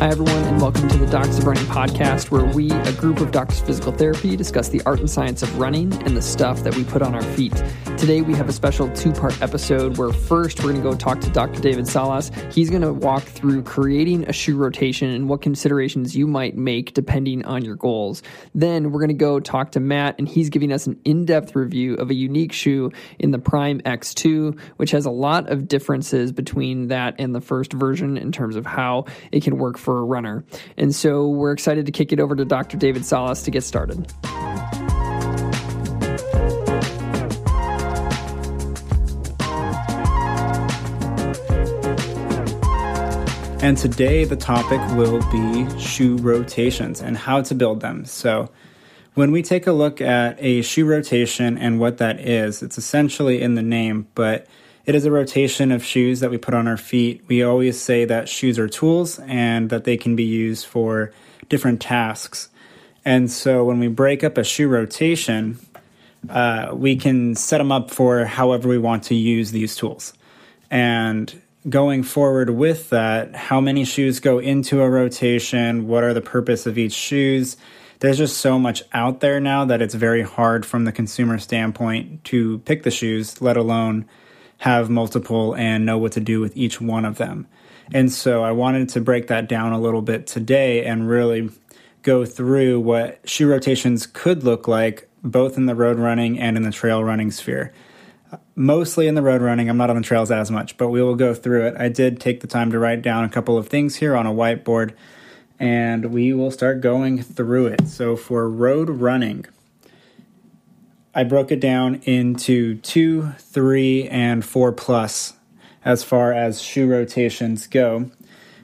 Hi, everyone, and welcome to the Docs of Running podcast, where we, a group of doctors of physical therapy, discuss the art and science of running and the stuff that we put on our feet. Today, we have a special two part episode where first we're going to go talk to Dr. David Salas. He's going to walk through creating a shoe rotation and what considerations you might make depending on your goals. Then we're going to go talk to Matt, and he's giving us an in depth review of a unique shoe in the Prime X2, which has a lot of differences between that and the first version in terms of how it can work for a runner. And so we're excited to kick it over to Dr. David Salas to get started. And today the topic will be shoe rotations and how to build them. So, when we take a look at a shoe rotation and what that is, it's essentially in the name, but it is a rotation of shoes that we put on our feet. We always say that shoes are tools and that they can be used for different tasks. And so when we break up a shoe rotation, uh, we can set them up for however we want to use these tools. And going forward with that, how many shoes go into a rotation? What are the purpose of each shoes? There's just so much out there now that it's very hard from the consumer standpoint to pick the shoes, let alone have multiple and know what to do with each one of them. And so I wanted to break that down a little bit today and really go through what shoe rotations could look like both in the road running and in the trail running sphere mostly in the road running. I'm not on the trails as much, but we will go through it. I did take the time to write down a couple of things here on a whiteboard, and we will start going through it. So for road running, I broke it down into two, three, and four plus as far as shoe rotations go.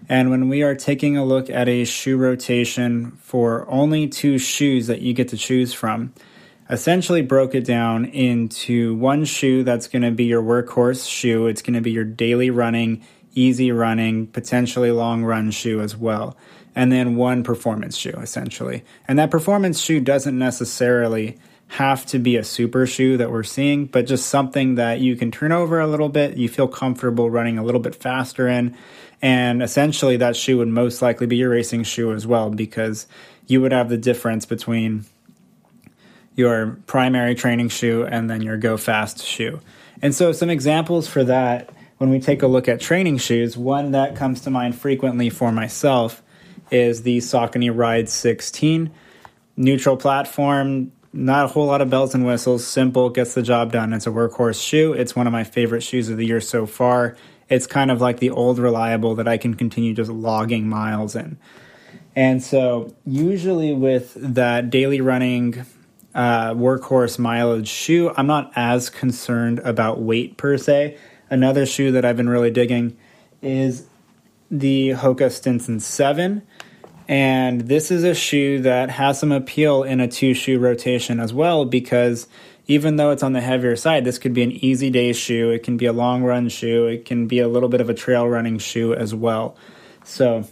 And when we are taking a look at a shoe rotation for only two shoes that you get to choose from, essentially broke it down into one shoe that's going to be your workhorse shoe. It's going to be your daily running, easy running, potentially long run shoe as well. And then one performance shoe, essentially. And that performance shoe doesn't necessarily have to be a super shoe that we're seeing, but just something that you can turn over a little bit, you feel comfortable running a little bit faster in. And essentially, that shoe would most likely be your racing shoe as well, because you would have the difference between your primary training shoe and then your go fast shoe. And so, some examples for that when we take a look at training shoes, one that comes to mind frequently for myself is the Saucony Ride 16. Neutral platform, not a whole lot of bells and whistles, simple, gets the job done. It's a workhorse shoe. It's one of my favorite shoes of the year so far. It's kind of like the old reliable that I can continue just logging miles in. And so, usually with that daily running uh, workhorse mileage shoe. I'm not as concerned about weight per se. Another shoe that I've been really digging is the Hoka Stinson 7. And this is a shoe that has some appeal in a two shoe rotation as well because even though it's on the heavier side, this could be an easy day shoe. It can be a long run shoe. It can be a little bit of a trail running shoe as well. So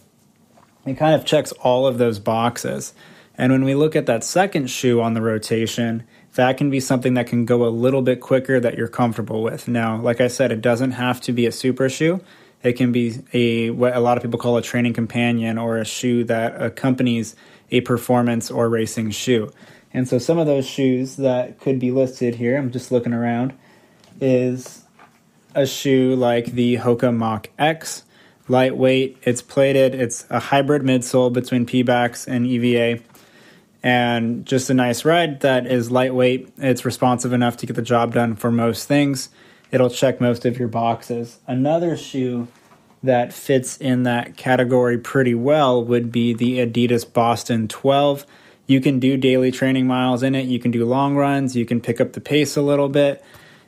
it kind of checks all of those boxes. And when we look at that second shoe on the rotation, that can be something that can go a little bit quicker that you're comfortable with. Now, like I said, it doesn't have to be a super shoe. It can be a what a lot of people call a training companion or a shoe that accompanies a performance or racing shoe. And so some of those shoes that could be listed here, I'm just looking around, is a shoe like the Hoka Mach X, lightweight, it's plated, it's a hybrid midsole between Pebax and EVA and just a nice ride that is lightweight. It's responsive enough to get the job done for most things. It'll check most of your boxes. Another shoe that fits in that category pretty well would be the Adidas Boston 12. You can do daily training miles in it, you can do long runs, you can pick up the pace a little bit.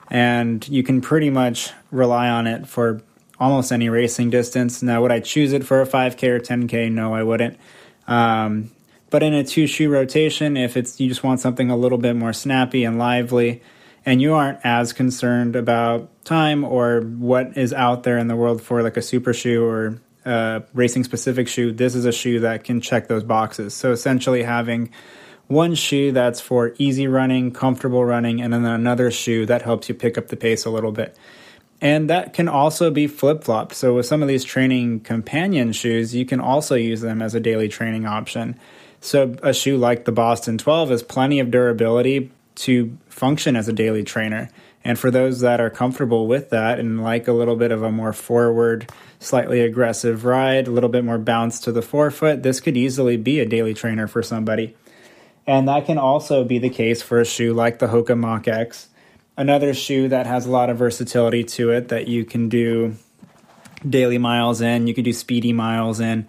and you can pretty much rely on it for almost any racing distance. Now, would I choose it for a 5K or 10K? No, I wouldn't. Um, but in a two shoe rotation, if it's you just want something a little bit more snappy and lively, and you aren't as concerned about time or what is out there in the world for like a super shoe or a racing specific shoe, this is a shoe that can check those boxes. So essentially having one shoe that's for easy running, comfortable running, and then another shoe that helps you pick up the pace a little bit. And that can also be flip flop. So, with some of these training companion shoes, you can also use them as a daily training option. So, a shoe like the Boston 12 has plenty of durability to function as a daily trainer. And for those that are comfortable with that and like a little bit of a more forward, slightly aggressive ride, a little bit more bounce to the forefoot, this could easily be a daily trainer for somebody. And that can also be the case for a shoe like the Hoka Mach X. Another shoe that has a lot of versatility to it that you can do daily miles in, you can do speedy miles in,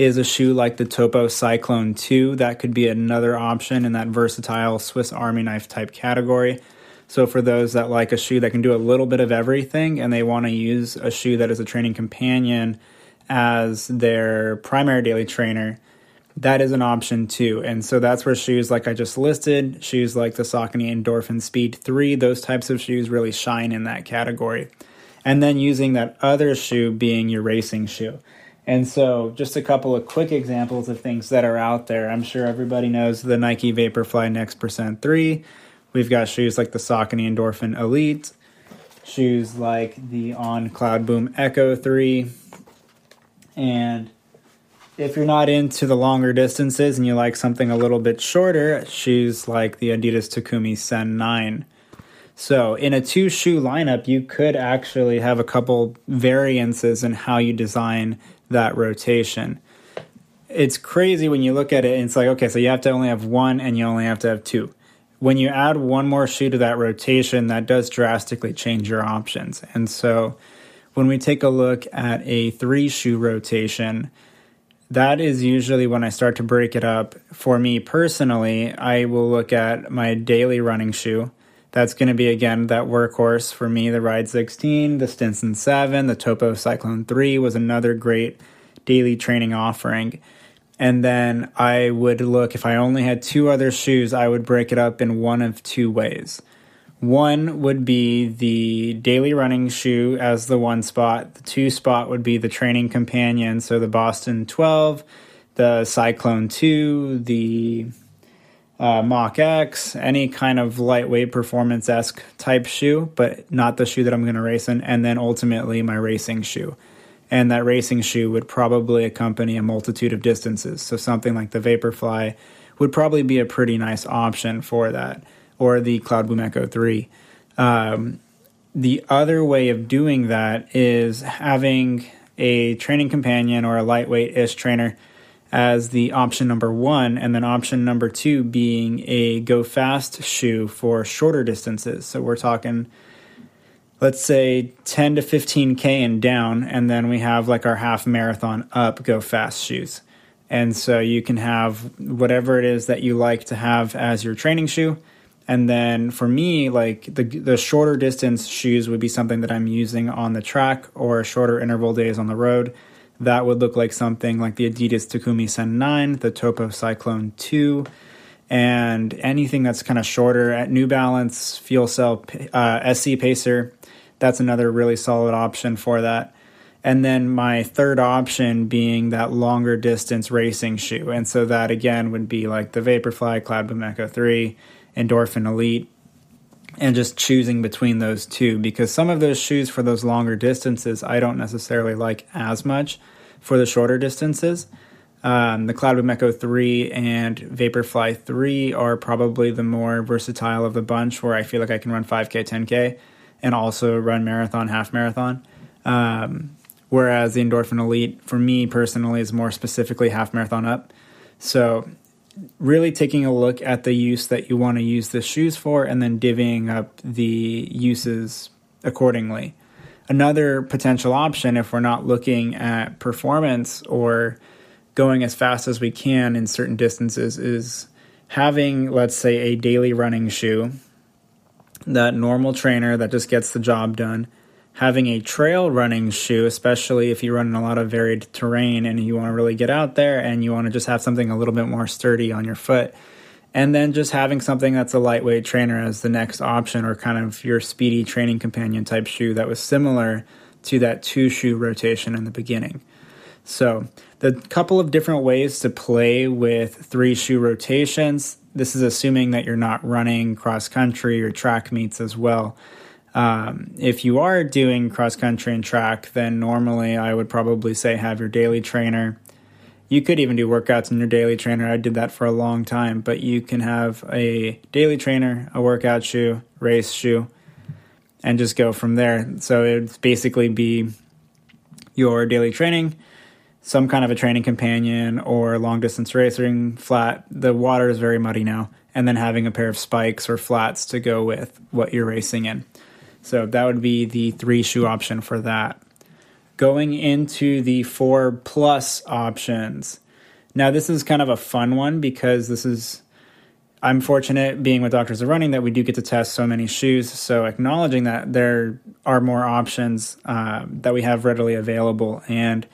is a shoe like the Topo Cyclone 2. That could be another option in that versatile Swiss Army knife type category. So, for those that like a shoe that can do a little bit of everything and they want to use a shoe that is a training companion as their primary daily trainer, that is an option too. And so that's where shoes like I just listed, shoes like the Saucony Endorphin Speed 3, those types of shoes really shine in that category. And then using that other shoe being your racing shoe. And so, just a couple of quick examples of things that are out there. I'm sure everybody knows the Nike Vaporfly Next Percent 3. We've got shoes like the Saucony Endorphin Elite, shoes like the On Cloud Boom Echo 3, and if you're not into the longer distances and you like something a little bit shorter, shoes like the Adidas Takumi Sen 9. So, in a two shoe lineup, you could actually have a couple variances in how you design that rotation. It's crazy when you look at it and it's like, okay, so you have to only have one and you only have to have two. When you add one more shoe to that rotation, that does drastically change your options. And so, when we take a look at a three shoe rotation, that is usually when I start to break it up. For me personally, I will look at my daily running shoe. That's going to be again that workhorse for me. The Ride 16, the Stinson 7, the Topo Cyclone 3 was another great daily training offering. And then I would look, if I only had two other shoes, I would break it up in one of two ways. One would be the daily running shoe as the one spot. The two spot would be the training companion, so the Boston 12, the Cyclone 2, the uh, Mach X, any kind of lightweight performance esque type shoe, but not the shoe that I'm going to race in. And then ultimately my racing shoe. And that racing shoe would probably accompany a multitude of distances. So something like the Vaporfly would probably be a pretty nice option for that or the Cloudboom Echo 3. Um, the other way of doing that is having a training companion or a lightweight ish trainer as the option number one, and then option number two being a go fast shoe for shorter distances. So we're talking, let's say, 10 to 15K and down, and then we have like our half marathon up go fast shoes. And so you can have whatever it is that you like to have as your training shoe and then for me, like the the shorter distance shoes would be something that I'm using on the track or shorter interval days on the road. That would look like something like the Adidas Takumi Sen 9, the Topo Cyclone 2, and anything that's kind of shorter at New Balance, Fuel Cell, uh, SC Pacer. That's another really solid option for that. And then my third option being that longer distance racing shoe. And so that again would be like the Vaporfly Cloudboom Echo 3 Endorphin Elite, and just choosing between those two because some of those shoes for those longer distances I don't necessarily like as much for the shorter distances. Um, the Cloudboom Echo 3 and Vaporfly 3 are probably the more versatile of the bunch where I feel like I can run 5K, 10K, and also run marathon, half marathon. Um, whereas the Endorphin Elite, for me personally, is more specifically half marathon up. So really taking a look at the use that you want to use the shoes for and then divvying up the uses accordingly. Another potential option, if we're not looking at performance or going as fast as we can in certain distances, is having, let's say, a daily running shoe that normal trainer that just gets the job done. Having a trail running shoe, especially if you run in a lot of varied terrain and you want to really get out there and you want to just have something a little bit more sturdy on your foot. And then just having something that's a lightweight trainer as the next option or kind of your speedy training companion type shoe that was similar to that two shoe rotation in the beginning. So, the couple of different ways to play with three shoe rotations. This is assuming that you're not running cross country or track meets as well. Um, if you are doing cross country and track, then normally I would probably say have your daily trainer. You could even do workouts in your daily trainer. I did that for a long time, but you can have a daily trainer, a workout shoe, race shoe, and just go from there. So it would basically be your daily training, some kind of a training companion, or long distance racing flat. The water is very muddy now, and then having a pair of spikes or flats to go with what you're racing in. So that would be the three shoe option for that. Going into the four plus options. Now, this is kind of a fun one because this is I'm fortunate being with Doctors of Running that we do get to test so many shoes. So acknowledging that there are more options uh, that we have readily available and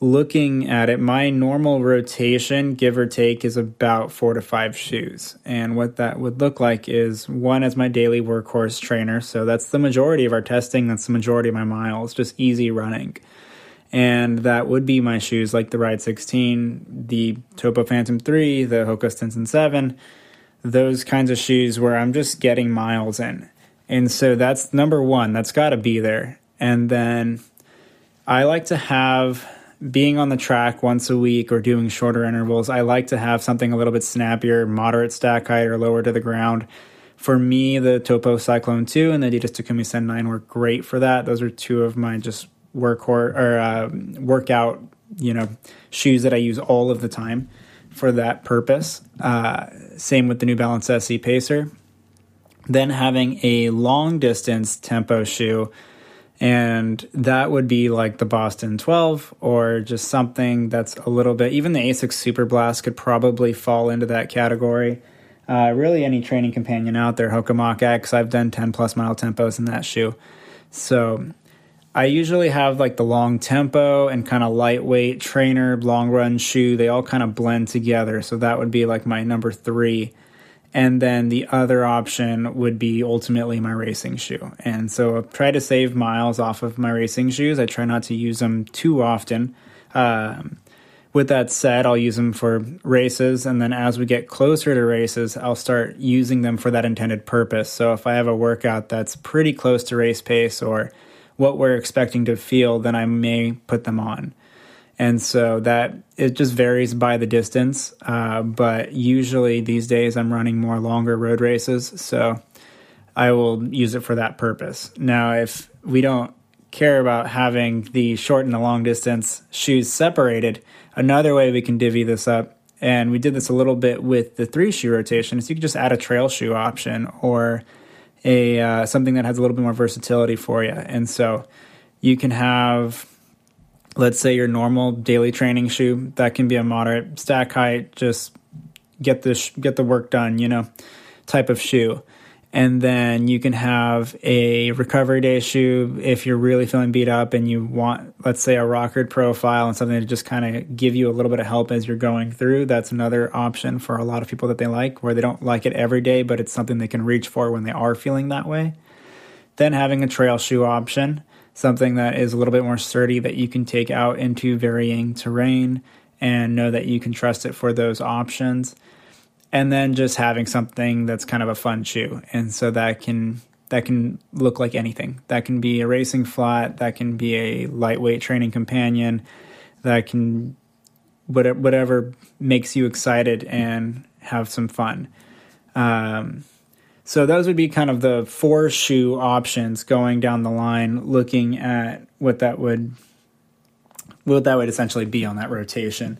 looking at it, my normal rotation, give or take, is about four to five shoes. And what that would look like is one as my daily workhorse trainer. So that's the majority of our testing. That's the majority of my miles, just easy running. And that would be my shoes like the Ride 16, the Topo Phantom 3, the Hoka Stinson 7 those kinds of shoes where I'm just getting miles in. And so that's number one, that's got to be there. And then I like to have being on the track once a week or doing shorter intervals. I like to have something a little bit snappier, moderate stack height or lower to the ground. For me, the Topo Cyclone 2 and the Adidas Takumi Sen 9 were great for that. Those are two of my just workhorse or uh, workout, you know, shoes that I use all of the time for that purpose. Uh, same with the New Balance SC Pacer. Then having a long distance tempo shoe, and that would be like the Boston 12 or just something that's a little bit, even the Asics Super Blast could probably fall into that category. Uh, really, any training companion out there, Hoka Mach X, I've done 10 plus mile tempos in that shoe. So I usually have like the long tempo and kind of lightweight trainer, long run shoe. They all kind of blend together. So that would be like my number three. And then the other option would be ultimately my racing shoe. And so I try to save miles off of my racing shoes. I try not to use them too often. Um, with that said, I'll use them for races. And then as we get closer to races, I'll start using them for that intended purpose. So if I have a workout that's pretty close to race pace or what we're expecting to feel, then I may put them on. And so that it just varies by the distance. Uh, but usually these days I'm running more longer road races. So I will use it for that purpose. Now, if we don't care about having the short and the long distance shoes separated, another way we can divvy this up, and we did this a little bit with the three shoe rotation, is you could just add a trail shoe option or a uh, something that has a little bit more versatility for you. And so you can have, let's say, your normal daily training shoe that can be a moderate stack height, just get the sh- get the work done, you know, type of shoe. And then you can have a recovery day shoe if you're really feeling beat up and you want let's say a rockered profile and something to just kind of give you a little bit of help as you're going through. That's another option for a lot of people that they like where they don't like it every day but it's something they can reach for when they are feeling that way. Then having a trail shoe option something that is a little bit more sturdy that you can take out into varying terrain and know that you can trust it for those options. And then just having something that's kind of a fun shoe. And so that can that can look like anything. That can be a racing flat that can be a lightweight training companion that can whatever makes you excited and have some fun. Um, so those would be kind of the four shoe options going down the line looking at what that would what that would essentially be on that rotation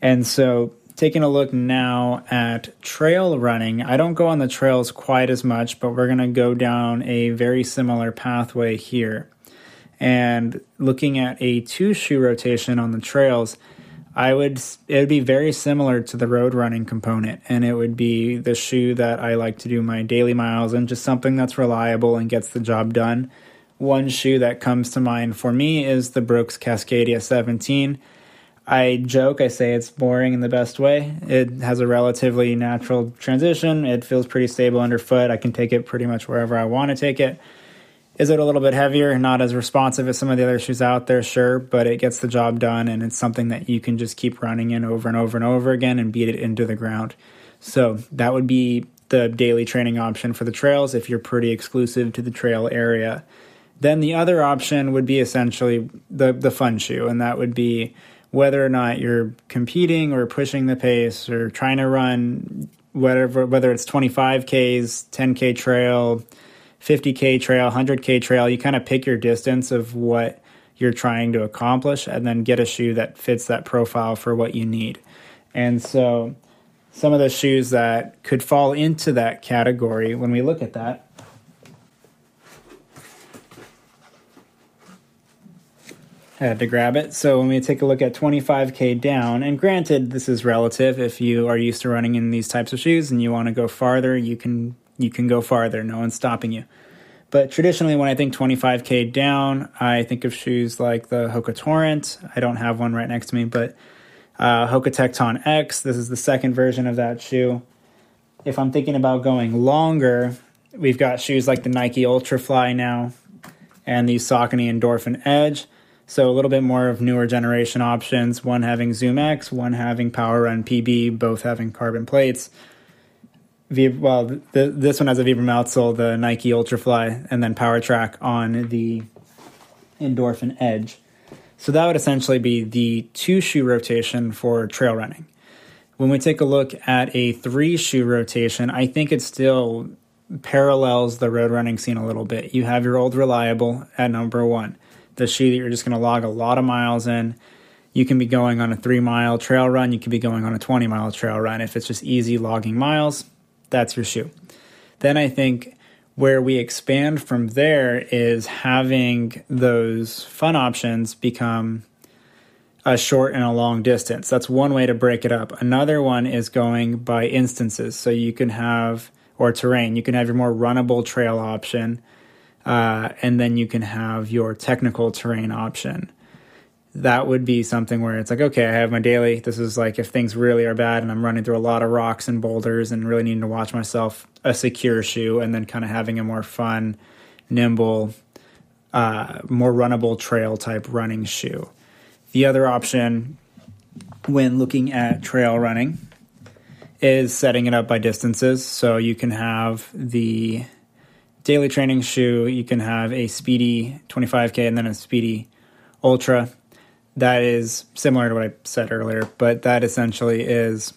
and so taking a look now at trail running. I don't go on the trails quite as much, but we're going to go down a very similar pathway here. And looking at a two shoe rotation on the trails, I would it would be very similar to the road running component and it would be the shoe that I like to do my daily miles in just something that's reliable and gets the job done. One shoe that comes to mind for me is the Brooks Cascadia 17. I joke, I say it's boring in the best way. It has a relatively natural transition. It feels pretty stable underfoot. I can take it pretty much wherever I want to take it. Is it a little bit heavier? Not as responsive as some of the other shoes out there, sure, but it gets the job done and it's something that you can just keep running in over and over and over again and beat it into the ground. So that would be the daily training option for the trails if you're pretty exclusive to the trail area. Then the other option would be essentially the the fun shoe, and that would be whether or not you're competing or pushing the pace or trying to run whatever whether it's 25Ks, 10K trail, 50K trail, 100K trail, you kind of pick your distance of what you're trying to accomplish and then get a shoe that fits that profile for what you need. And so some of the shoes that could fall into that category when we look at that I had to grab it. So when we take a look at 25k down, and granted, this is relative. If you are used to running in these types of shoes and you want to go farther, you can you can go farther. No one's stopping you. But traditionally, when I think 25K down, I think of shoes like the Hoka Torrent. I don't have one right next to me, but uh, Hoka Tecton X. This is the second version of that shoe. If I'm thinking about going longer, we've got shoes like the Nike Ultrafly now and the Saucony Endorphin Edge. So a little bit more of newer generation options. One having Zoom X, one having Power Run PB, both having carbon plates well, the, this one has a Vibram outsole, the Nike Ultrafly, and then Power Track on the Endorphin Edge. So that would essentially be the two shoe rotation for trail running. When we take a look at a three shoe rotation, I think it still parallels the road running scene a little bit. You have your old reliable at number one, the shoe that you're just going to log a lot of miles in. You can be going on a three mile trail run, you can be going on a 20 mile trail run. If it's just easy logging miles, that's your shoe. Then I think where we expand from there is having those fun options become a short and a long distance. That's one way to break it up. Another one is going by instances. So you can have, or terrain, you can have your more runnable trail option, uh, and then you can have your technical terrain option that would be something where it's like, okay, I have my daily. This is like if things really are bad and I'm running through a lot of rocks and boulders and really needing to watch myself, a secure shoe, and then kind of having a more fun, nimble, uh, more runnable trail type running shoe. The other option when looking at trail running is setting it up by distances. So you can have the daily training shoe, you can have a speedy 25K and then a speedy ultra that is similar to what I said earlier, but that essentially is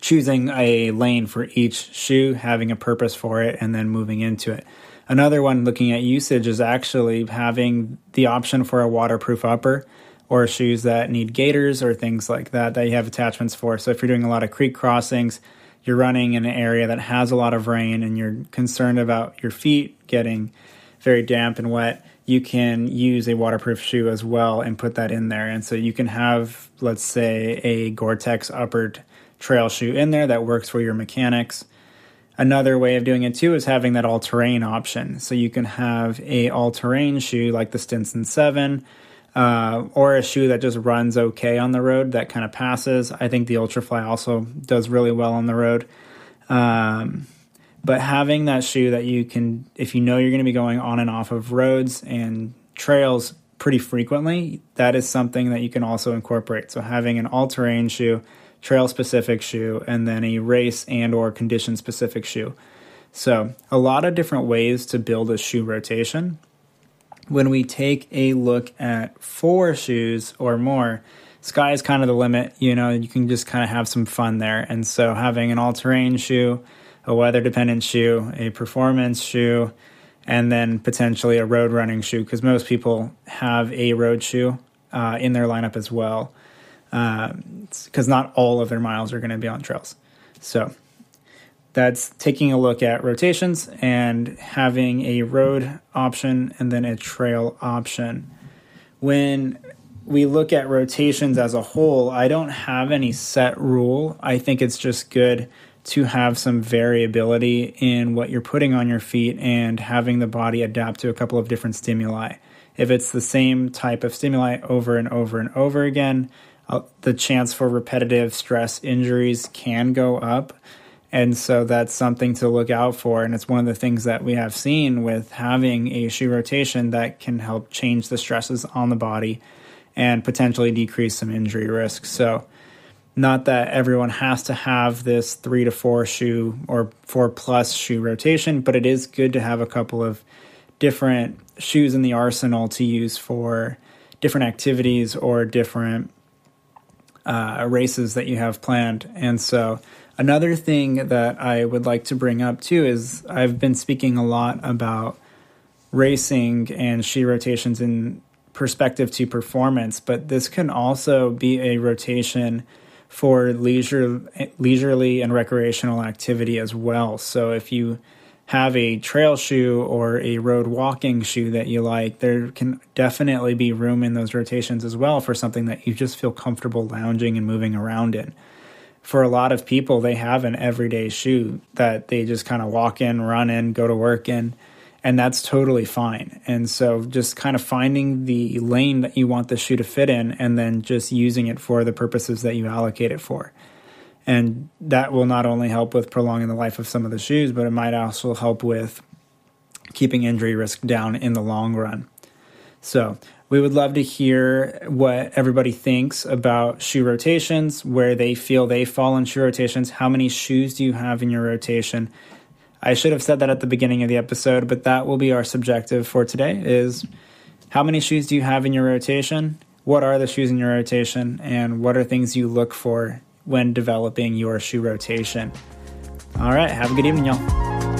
choosing a lane for each shoe, having a purpose for it, and then moving into it. Another one looking at usage is actually having the option for a waterproof upper or shoes that need gaiters or things like that that you have attachments for. So if you're doing a lot of creek crossings, you're running in an area that has a lot of rain and you're concerned about your feet getting very damp and wet, you can use a waterproof shoe as well and put that in there. And so you can have, let's say, a Gore Tex uppered trail shoe in there that works for your mechanics. Another way of doing it too is having that all terrain option. So you can have a all terrain shoe like the Stinson 7. Uh, or a shoe that just runs okay on the road that kind of passes. I think the Ultrafly also does really well on the road. Um, but having that shoe that you can, if you know you're going to be going on and off of roads and trails pretty frequently, that is something that you can also incorporate. So having an all-terrain shoe, trail specific shoe, and then a race and or condition specific shoe. So a lot of different ways to build a shoe rotation. When we take a look at four shoes or more, sky is kind of the limit. You know, you can just kind of have some fun there. And so having an all-terrain shoe, a weather dependent shoe, a performance shoe, and then potentially a road running shoe because most people have a road shoe uh, in their lineup as well because uh, not all of their miles are going to be on trails. So that's taking a look at rotations and having a road option and then a trail option. When we look at rotations as a whole, I don't have any set rule. I think it's just good to have some variability in what you're putting on your feet and having the body adapt to a couple of different stimuli. If it's the same type of stimuli over and over and over again, uh, the chance for repetitive stress injuries can go up. And so that's something to look out for. And it's one of the things that we have seen with having a shoe rotation that can help change the stresses on the body and potentially decrease some injury risk. So, not that everyone has to have this three to four shoe or four plus shoe rotation, but it is good to have a couple of different shoes in the arsenal to use for different activities or different uh, races that you have planned. And so, another thing that I would like to bring up too is I've been speaking a lot about racing and shoe rotations in perspective to performance, but this can also be a rotation for leisure, leisurely and recreational activity as well. So if you have a trail shoe or a road walking shoe that you like, there can definitely be room in those rotations as well for something that you just feel comfortable lounging and moving around in. For a lot of people, they have an everyday shoe that they just kind of walk in, run in, go to work in and that's totally fine. And so just kind of finding the lane that you want the shoe to fit in and then just using it for the purposes that you allocate it for. And that will not only help with prolonging the life of some of the shoes, but it might also help with keeping injury risk down in the long run. So, we would love to hear what everybody thinks about shoe rotations, where they feel they fall in shoe rotations. How many shoes do you have in your rotation? I should have said that at the beginning of the episode, but that will be our subjective for today is how many shoes do you have in your rotation? What are the shoes in your rotation and what are things you look for when developing your shoe rotation? All right, have a good evening, y'all.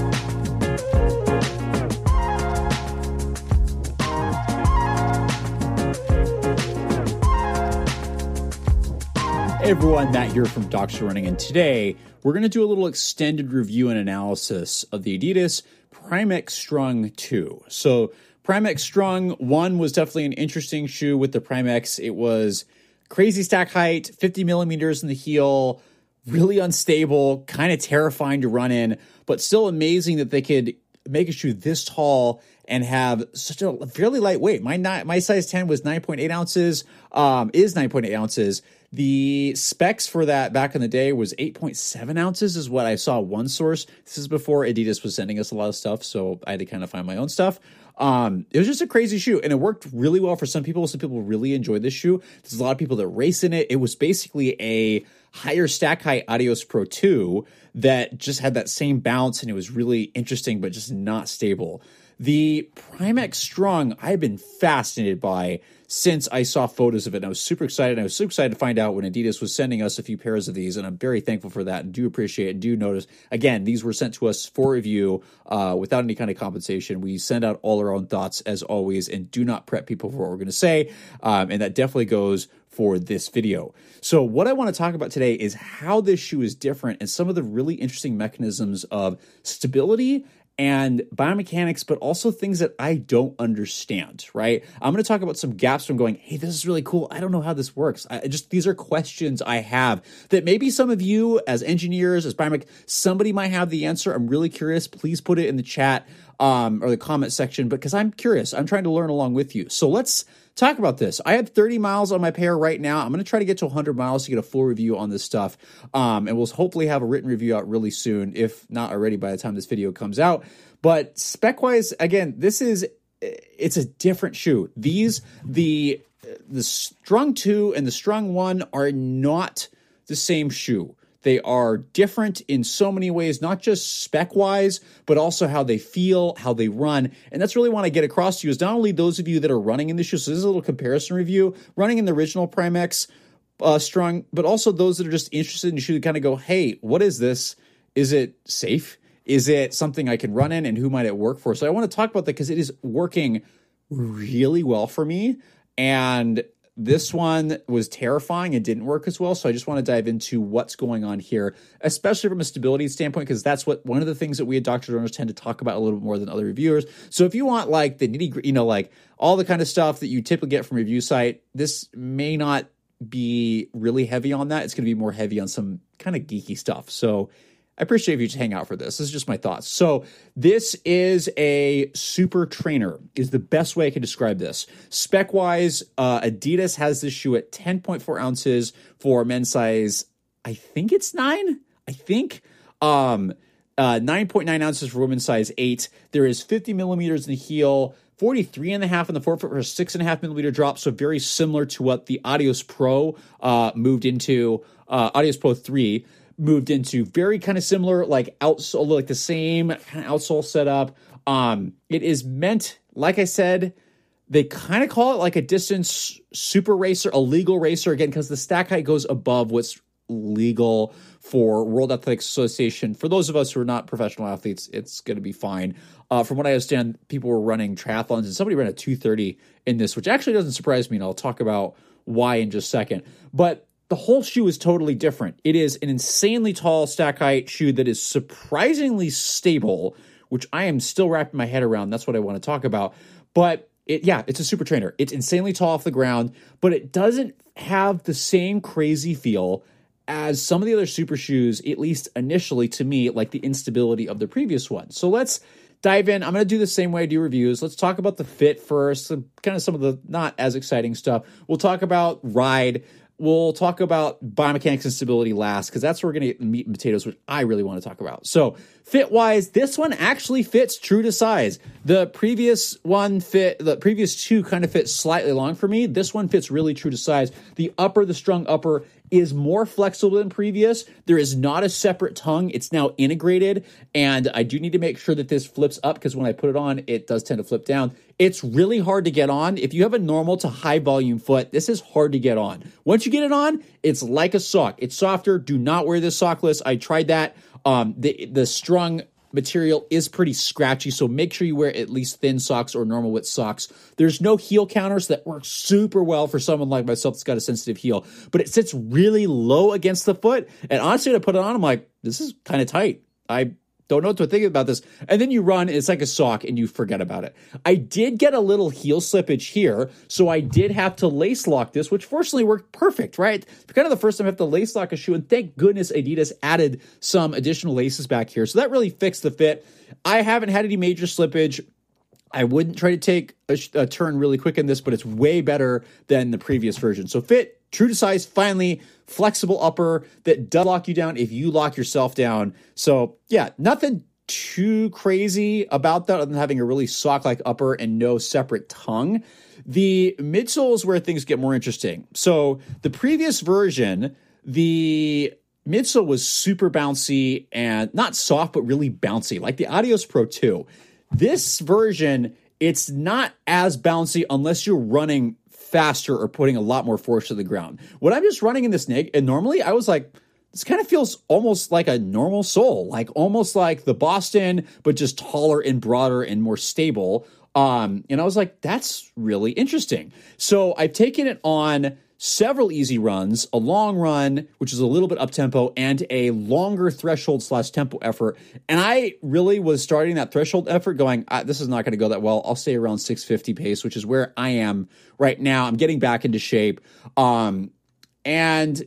Everyone, Matt here from Docs Running, and today we're going to do a little extended review and analysis of the Adidas Prime-X Strung 2. So, Prime-X Strung 1 was definitely an interesting shoe with the Prime-X. It was crazy stack height, 50 millimeters in the heel, really unstable, kind of terrifying to run in, but still amazing that they could make a shoe this tall and have such a fairly lightweight. My my size 10 was 9.8 ounces, um, is 9.8 ounces. The specs for that back in the day was 8.7 ounces, is what I saw one source. This is before Adidas was sending us a lot of stuff, so I had to kind of find my own stuff. Um, it was just a crazy shoe, and it worked really well for some people. Some people really enjoyed this shoe. There's a lot of people that race in it. It was basically a higher stack height Adios Pro 2 that just had that same bounce, and it was really interesting, but just not stable. The Prime-X Strung, I've been fascinated by since I saw photos of it. And I was super excited. I was super excited to find out when Adidas was sending us a few pairs of these, and I'm very thankful for that and do appreciate and do notice. Again, these were sent to us for review uh, without any kind of compensation. We send out all our own thoughts as always and do not prep people for what we're going to say. Um, and that definitely goes for this video. So, what I want to talk about today is how this shoe is different and some of the really interesting mechanisms of stability and biomechanics, but also things that I don't understand, right? I'm going to talk about some gaps from going, hey, this is really cool. I don't know how this works. I just, these are questions I have that maybe some of you as engineers, as biomech, somebody might have the answer. I'm really curious. Please put it in the chat um, or the comment section because I'm curious. I'm trying to learn along with you. So let's talk about this. I have 30 miles on my pair right now. I'm going to try to get to 100 miles to get a full review on this stuff. Um, and we'll hopefully have a written review out really soon, if not already by the time this video comes out. But spec wise, again, this is it's a different shoe. These the the strung two and the strung one are not the same shoe. They are different in so many ways, not just spec wise, but also how they feel, how they run. And that's really what I get across to you is not only those of you that are running in the shoe, so this is a little comparison review, running in the original Prime-X uh, strung, but also those that are just interested in the shoe to kind of go, hey, what is this? Is it safe? Is it something I can run in and who might it work for? So I want to talk about that because it is working really well for me. And this one was terrifying and didn't work as well. So I just want to dive into what's going on here, especially from a stability standpoint, because that's what one of the things that we at Dr. Runners tend to talk about a little bit more than other reviewers. So if you want like the nitty gritty, you know, like all the kind of stuff that you typically get from review site, this may not be really heavy on that. It's going to be more heavy on some kind of geeky stuff. So I appreciate if you just hang out for this. This is just my thoughts. So this is a super trainer is the best way I can describe this. Spec wise, uh, Adidas has this shoe at 10.4 ounces for men's size. I think it's nine. I think. Um, uh, 9.9 ounces for women's size eight. There is 50 millimeters in the heel. 43 and a half in the forefoot for a six and a half millimeter drop. So very similar to what the Adios Pro uh, moved into, uh, Adios Pro 3 moved into very kind of similar, like outsole, like the same kind of outsole setup. Um, it is meant, like I said, they kind of call it like a distance super racer, a legal racer again, because the stack height goes above what's legal for World Athletics Association. For those of us who are not professional athletes, it's going to be fine. Uh, from what I understand, people were running triathlons, and somebody ran a 230 in this, which actually doesn't surprise me, and I'll talk about why in just a second. But the whole shoe is totally different. It is an insanely tall stack height shoe that is surprisingly stable, which I am still wrapping my head around. That's what I want to talk about. But it, yeah, it's a super trainer. It's insanely tall off the ground, but it doesn't have the same crazy feel as some of the other super shoes, at least initially to me, like the instability of the previous one. So let's dive in. I'm going to do the same way I do reviews. Let's talk about the fit first, kind of some of the not as exciting stuff. We'll talk about ride. We'll talk about biomechanics and stability last because that's where we're going to get meat and potatoes, which I really want to talk about. So, fit wise, this one actually fits true to size. The previous one fit, the previous two kind of fit slightly long for me. This one fits really true to size. The upper, the strung upper, is more flexible than previous. There is not a separate tongue. It's now integrated. And I do need to make sure that this flips up because when I put it on, it does tend to flip down. It's really hard to get on. If you have a normal to high volume foot, this is hard to get on. Once you get it on, it's like a sock. It's softer. Do not wear this sockless. I tried that. Um, the the strung material is pretty scratchy, so make sure you wear at least thin socks or normal width socks. There's no heel counters that work super well for someone like myself that's got a sensitive heel, but it sits really low against the foot. And honestly, to put it on, I'm like, this is kind of tight. I don't know what to think about this. And then you run, it's like a sock, and you forget about it. I did get a little heel slippage here, so I did have to lace lock this, which fortunately worked perfect, right? Kind of the first time I have to lace lock a shoe, and thank goodness Adidas added some additional laces back here. So that really fixed the fit. I haven't had any major slippage. I wouldn't try to take a, a, turn really quick in this, but it's way better than the previous version. So fit, true to size, finally, flexible upper that does lock you down if you lock yourself down. So yeah, nothing too crazy about that other than having a really sock like upper and no separate tongue. The midsole is where things get more interesting. So the previous version, the midsole was super bouncy and not soft, but really bouncy, like the Adios Pro 2. This version, it's not as bouncy unless you're running faster or putting a lot more force to the ground. When I'm just running in this nig, and normally I was like, this kind of feels almost like a normal sole, like almost like the Boston, but just taller and broader and more stable. Um, and I was like, that's really interesting. So I've taken it on several easy runs, a long run, which is a little bit up tempo, and a longer threshold slash tempo effort. And I really was starting that threshold effort going, ah, this is not going to go that well. I'll stay around 650 pace, which is where I am right now. I'm getting back into shape. Um, and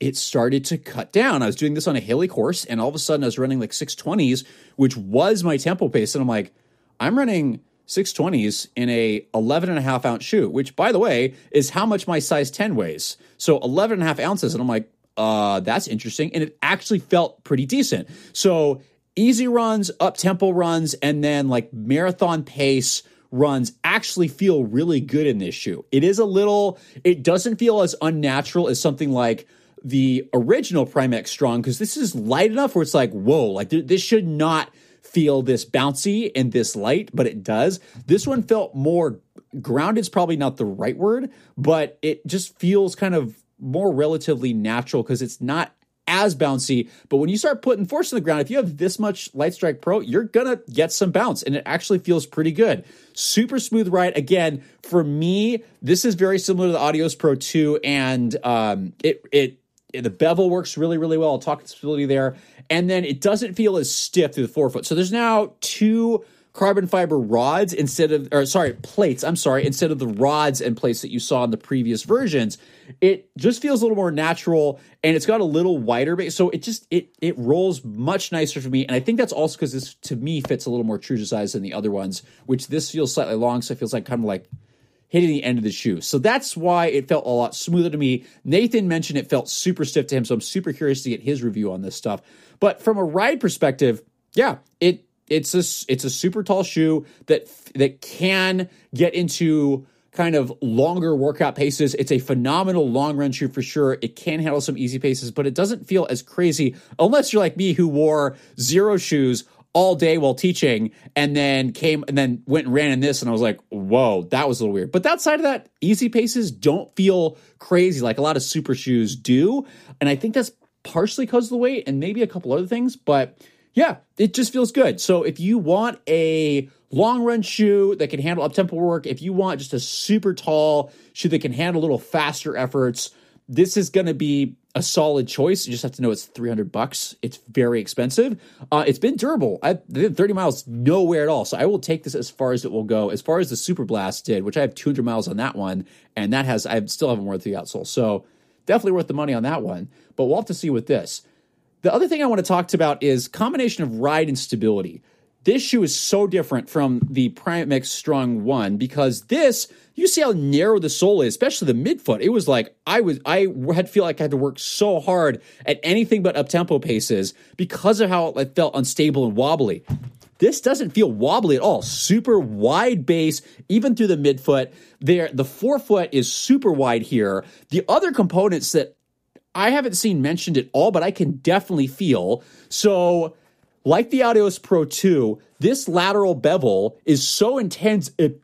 it started to cut down. I was doing this on a hilly course, and all of a sudden I was running like 620s, which was my tempo pace. And I'm like, I'm running 620s in a 11 and a half ounce shoe, which by the way is how much my size 10 weighs. So 11 and a half ounces. And I'm like, uh, that's interesting. And it actually felt pretty decent. So easy runs, up tempo runs, and then like marathon pace runs actually feel really good in this shoe. It is a little, it doesn't feel as unnatural as something like the original Prime-X Strung because this is light enough where it's like, whoa, like th- this should not feel this bouncy and this light, but it does. This one felt more grounded, is probably not the right word, but it just feels kind of more relatively natural because it's not as bouncy. But when you start putting force on the ground, if you have this much Light Strike Pro, you're gonna get some bounce, and it actually feels pretty good. Super smooth ride. Again, for me, this is very similar to the Adios Pro 2, and um, it it the bevel works really, really well. I'll talk stability there. And then it doesn't feel as stiff through the forefoot. So there's now two carbon fiber rods instead of, or sorry, plates, I'm sorry, instead of the rods and plates that you saw in the previous versions. It just feels a little more natural and it's got a little wider base. So it just, it, it rolls much nicer for me. And I think that's also because this, to me, fits a little more true to size than the other ones, which this feels slightly long. So it feels like kind of like, hitting the end of the shoe. So that's why it felt a lot smoother to me. Nathan mentioned it felt super stiff to him, so I'm super curious to get his review on this stuff. But from a ride perspective, yeah, it it's a it's a super tall shoe that that can get into kind of longer workout paces. It's a phenomenal long run shoe for sure. It can handle some easy paces, but it doesn't feel as crazy unless you're like me who wore zero shoes all day while teaching and then came and then went and ran in this and I was like, whoa, that was a little weird. But that side of that, easy paces don't feel crazy like a lot of super shoes do. And I think that's partially because of the weight and maybe a couple other things, but yeah, it just feels good. So if you want a long run shoe that can handle up tempo work, if you want just a super tall shoe that can handle a little faster efforts, this is going to be a solid choice. You just have to know it's 300 bucks. It's very expensive. Uh, it's been durable. I did 30 miles nowhere at all. So I will take this as far as it will go. As far as the Super Blast did, which I have 200 miles on that one, and that has I still haven't worn through the outsole. So definitely worth the money on that one. But we'll have to see with this. The other thing I want to talk about is combination of ride and stability. This shoe is so different from the Prime X Strung one because this, you see how narrow the sole is, especially the midfoot. It was like I was, I had feel like I had to work so hard at anything but up tempo paces because of how it felt unstable and wobbly. This doesn't feel wobbly at all. Super wide base, even through the midfoot. There, the forefoot is super wide here. The other components that I haven't seen mentioned at all, but I can definitely feel. So like the Adios Pro 2, this lateral bevel is so intense it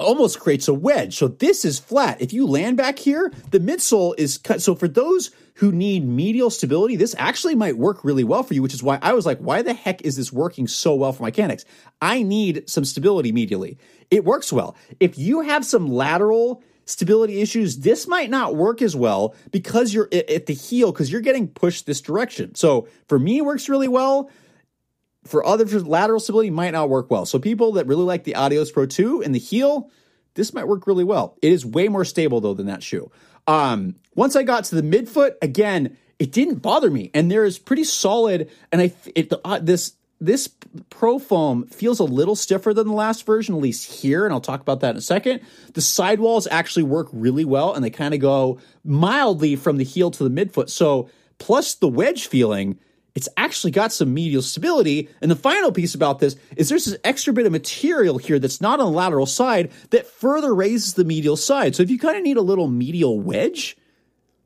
almost creates a wedge. So this is flat. If you land back here, the midsole is cut. So for those who need medial stability, this actually might work really well for you, which is why I was like, why the heck is this working so well for mechanics? I need some stability medially. It works well. If you have some lateral stability issues, this might not work as well because you're at the heel because you're getting pushed this direction. So for me, it works really well for others, lateral stability might not work well. So people that really like the Adios Pro 2 and the heel, this might work really well. It is way more stable though than that shoe. Um, once I got to the midfoot, again, it didn't bother me, and there is pretty solid. And I it uh, this this Pro Foam feels a little stiffer than the last version, at least here, and I'll talk about that in a second. The sidewalls actually work really well, and they kind of go mildly from the heel to the midfoot. So plus the wedge feeling it's actually got some medial stability. And the final piece about this is there's this extra bit of material here that's not on the lateral side that further raises the medial side. So if you kind of need a little medial wedge,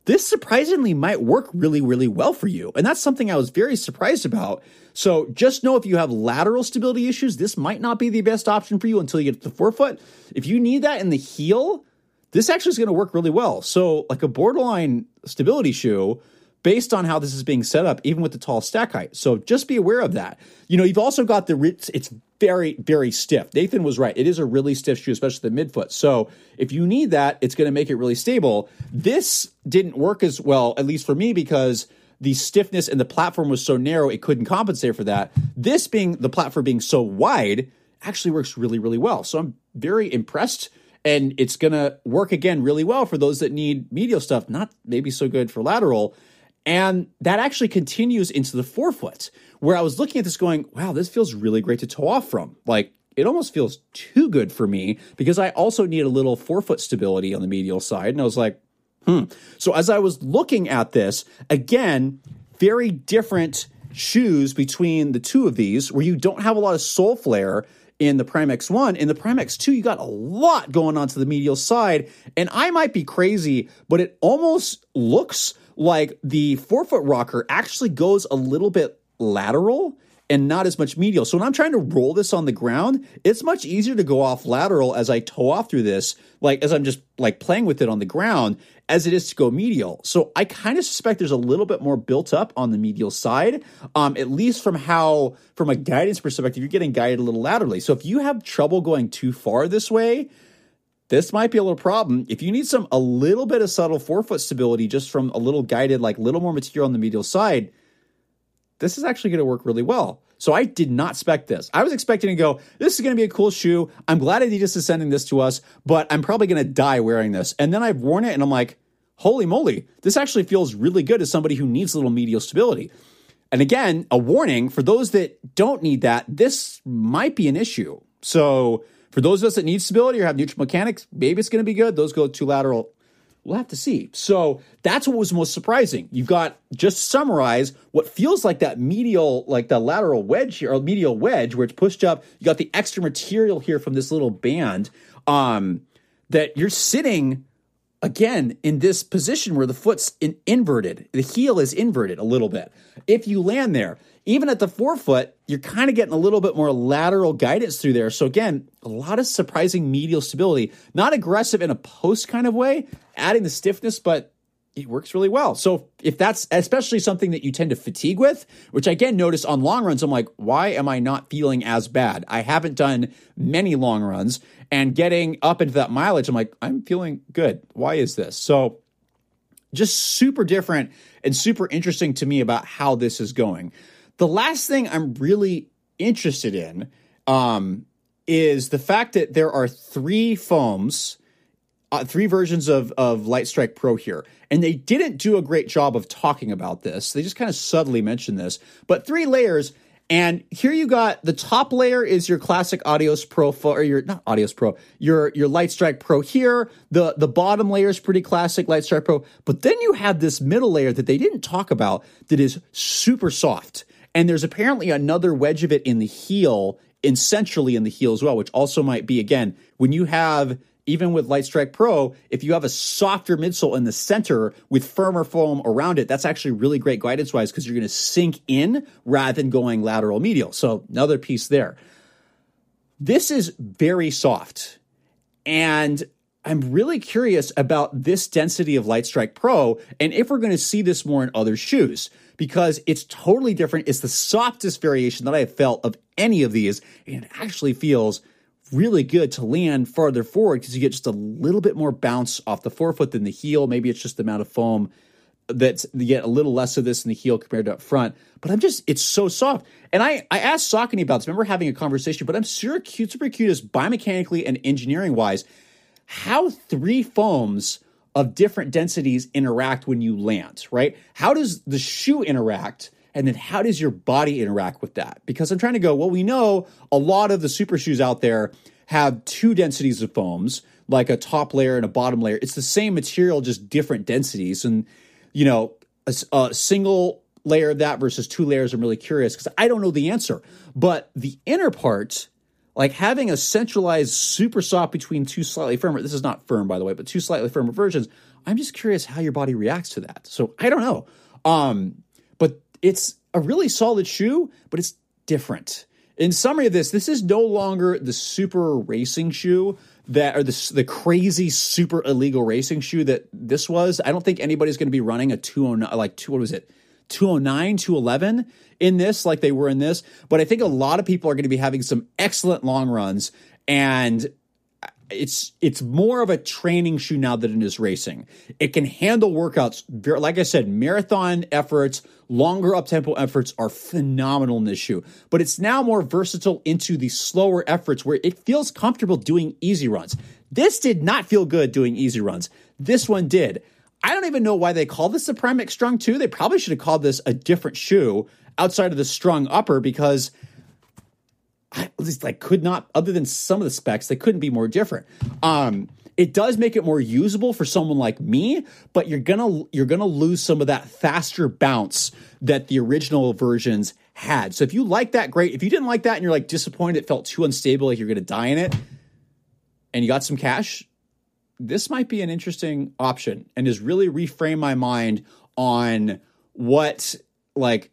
this surprisingly might work really, really well for you. And that's something I was very surprised about. So just know if you have lateral stability issues, this might not be the best option for you until you get to the forefoot. If you need that in the heel, this actually is going to work really well. So, like a borderline stability shoe, based on how this is being set up, even with the tall stack height. So just be aware of that. You know, you've also got the it's very very stiff. Nathan was right; it is a really stiff shoe, especially the midfoot. So if you need that, it's going to make it really stable. This didn't work as well, at least for me, because the stiffness and the platform was so narrow it couldn't compensate for that. This being the platform being so wide actually works really really well. So I'm very impressed and it's going to work again really well for those that need medial stuff, not maybe so good for lateral. And that actually continues into the forefoot, where I was looking at this going, wow, this feels really great to toe off from. Like, it almost feels too good for me because I also need a little forefoot stability on the medial side. And I was like, hmm. So as I was looking at this, again, very different shoes between the two of these, where you don't have a lot of sole flare in the Prime X1. In the Prime X2, you got a lot going on to the medial side. And I might be crazy, but it almost looks like the forefoot rocker actually goes a little bit lateral and not as much medial. So when I'm trying to roll this on the ground, it's much easier to go off lateral as I toe off through this, like as I'm just like playing with it on the ground, as it is to go medial. So I kind of suspect there's a little bit more built up on the medial side, um, at least from how, from a guidance perspective, you're getting guided a little laterally. So if you have trouble going too far this way, this might be a little problem. If you need some a little bit of subtle forefoot stability just from a little guided, like little more material on the medial side, this is actually going to work really well. So I did not expect this. I was expecting to go, this is going to be a cool shoe. I'm glad Adidas is sending this to us, but I'm probably going to die wearing this. And then I've worn it and I'm like, holy moly, this actually feels really good as somebody who needs a little medial stability. And again, a warning for those that don't need that, this might be an issue. So for those of us that need stability or have neutral mechanics, maybe it's going to be good. Those go to lateral We'll have to see. So that's what was most surprising. You've got just summarize what feels like that medial, like the lateral wedge here, or medial wedge where it's pushed up. You got the extra material here from this little band. Um, that you're sitting again in this position where the foot's in inverted, the heel is inverted a little bit. If you land there, even at the forefoot, you're kind of getting a little bit more lateral guidance through there. So again, a lot of surprising medial stability, not aggressive in a post kind of way, adding the stiffness, but it works really well. So if that's especially something that you tend to fatigue with, which I again notice on long runs, I'm like, why am I not feeling as bad? I haven't done many long runs and getting up into that mileage, I'm like, I'm feeling good. Why is this? So just super different and super interesting to me about how this is going. The last thing I'm really interested in um, is the fact that there are three foams, uh, three versions of, of Light Strike Pro here. And they didn't do a great job of talking about this. They just kind of subtly mentioned this. But three layers. And here you got the top layer is your classic Adios Pro or your not Adios Pro, your your Light Strike Pro here. The the bottom layer is pretty classic Light Strike Pro, but then you have this middle layer that they didn't talk about that is super soft. And there's apparently another wedge of it in the heel, and centrally in the heel as well, which also might be again when you have even with Light Strike Pro, if you have a softer midsole in the center with firmer foam around it, that's actually really great guidance wise because you're going to sink in rather than going lateral medial. So another piece there. This is very soft. And I'm really curious about this density of Light Strike Pro and if we're going to see this more in other shoes because it's totally different. It's the softest variation that I have felt of any of these, and it actually feels really good to land farther forward because you get just a little bit more bounce off the forefoot than the heel. Maybe it's just the amount of foam that's you get a little less of this in the heel compared to up front. But I'm just it's so soft. And I I asked Saucony about this. I remember having a conversation, but I'm super cute, super curious biomechanically and engineering wise, how three foams of different densities interact when you land, right? How does the shoe interact? And then how does your body interact with that? Because I'm trying to go, well, we know a lot of the super shoes out there have two densities of foams, like a top layer and a bottom layer. It's the same material, just different densities. And, you know, a, a single layer of that versus two layers, I'm really curious because I don't know the answer. But the inner part, like having a centralized super soft between two slightly firmer, this is not firm, by the way, but two slightly firmer versions. I'm just curious how your body reacts to that. So I don't know. Um, it's a really solid shoe, but it's different. In summary of this, this is no longer the super racing shoe that or the the crazy super illegal racing shoe that this was. I don't think anybody's going to be running a 209 like two what was it? 209, 211 in this like they were in this, but I think a lot of people are going to be having some excellent long runs and it's it's more of a training shoe now than it is racing. It can handle workouts. Like I said, marathon efforts, longer up tempo efforts are phenomenal in this shoe. But it's now more versatile into the slower efforts where it feels comfortable doing easy runs. This did not feel good doing easy runs. This one did. I don't even know why they call this the Prime X Strung 2. They probably should have called this a different shoe outside of the strung upper because I like could not, other than some of the specs, they couldn't be more different. Um, it does make it more usable for someone like me, but you're gonna you're gonna lose some of that faster bounce that the original versions had. So if you like that, great. If you didn't like that and you're like disappointed, it felt too unstable, like you're gonna die in it, and you got some cash, this might be an interesting option and has really reframed my mind on what like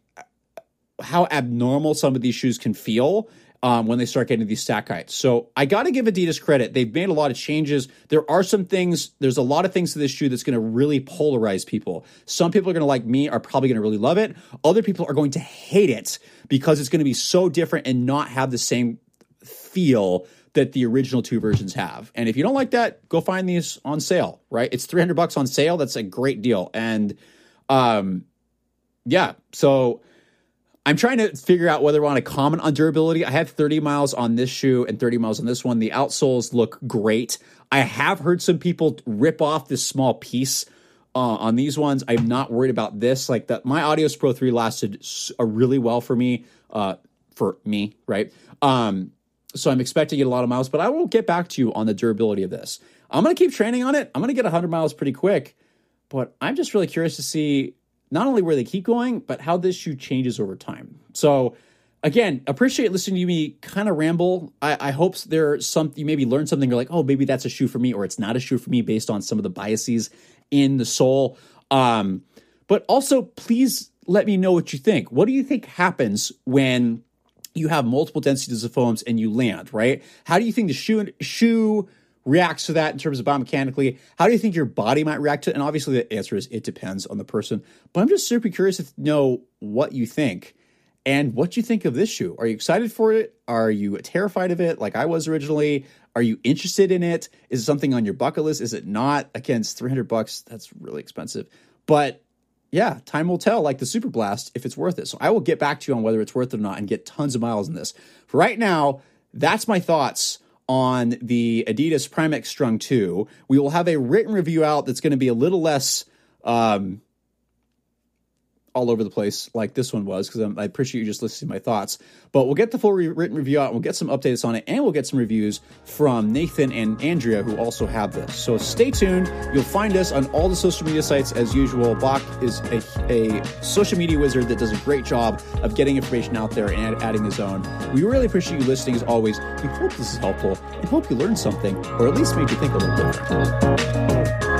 how abnormal some of these shoes can feel um, when they start getting these stack heights. So I got to give Adidas credit. They've made a lot of changes. There are some things, there's a lot of things to this shoe that's going to really polarize people. Some people are going to like me, are probably going to really love it. Other people are going to hate it because it's going to be so different and not have the same feel that the original two versions have. And if you don't like that, go find these on sale, right? It's 300 bucks on sale. That's a great deal. And um yeah, so I'm trying to figure out whether I want to comment on durability. I have 30 miles on this shoe and 30 miles on this one. The outsoles look great. I have heard some people rip off this small piece uh, on these ones. I'm not worried about this. Like that, my Adios Pro 3 lasted uh, really well for me, uh, for me, right? Um, so I'm expecting to get a lot of miles, but I will get back to you on the durability of this. I'm going to keep training on it. I'm going to get 100 miles pretty quick, but I'm just really curious to see not only where they keep going, but how this shoe changes over time. So, again, appreciate listening to me kind of ramble. I, I hope there's some you maybe learn something. You're like, oh, maybe that's a shoe for me, or it's not a shoe for me based on some of the biases in the sole. Um, but also, please let me know what you think. What do you think happens when you have multiple densities of foams and you land? Right? How do you think the shoe shoe reacts to that in terms of biomechanically? How do you think your body might react to it? And obviously, the answer is it depends on the person. But I'm just super curious to know what you think and what you think of this shoe. Are you excited for it? Are you terrified of it like I was originally? Are you interested in it? Is it something on your bucket list? Is it not? Again, it's 300 bucks. That's really expensive. But yeah, time will tell, like the Super Blast, if it's worth it. So I will get back to you on whether it's worth it or not and get tons of miles in this. For right now, that's my thoughts on the Adidas Prime Strung 2. We will have a written review out that's going to be a little less um, all over the place like this one was because I appreciate you just listening to my thoughts. But we'll get the full re- written review out. We'll get some updates on it, and we'll get some reviews from Nathan and Andrea who also have this. So stay tuned. You'll find us on all the social media sites as usual. Bach is a, a social media wizard that does a great job of getting information out there and adding his own. We really appreciate you listening as always. We hope this is helpful and hope you learned something, or at least made you think a little different.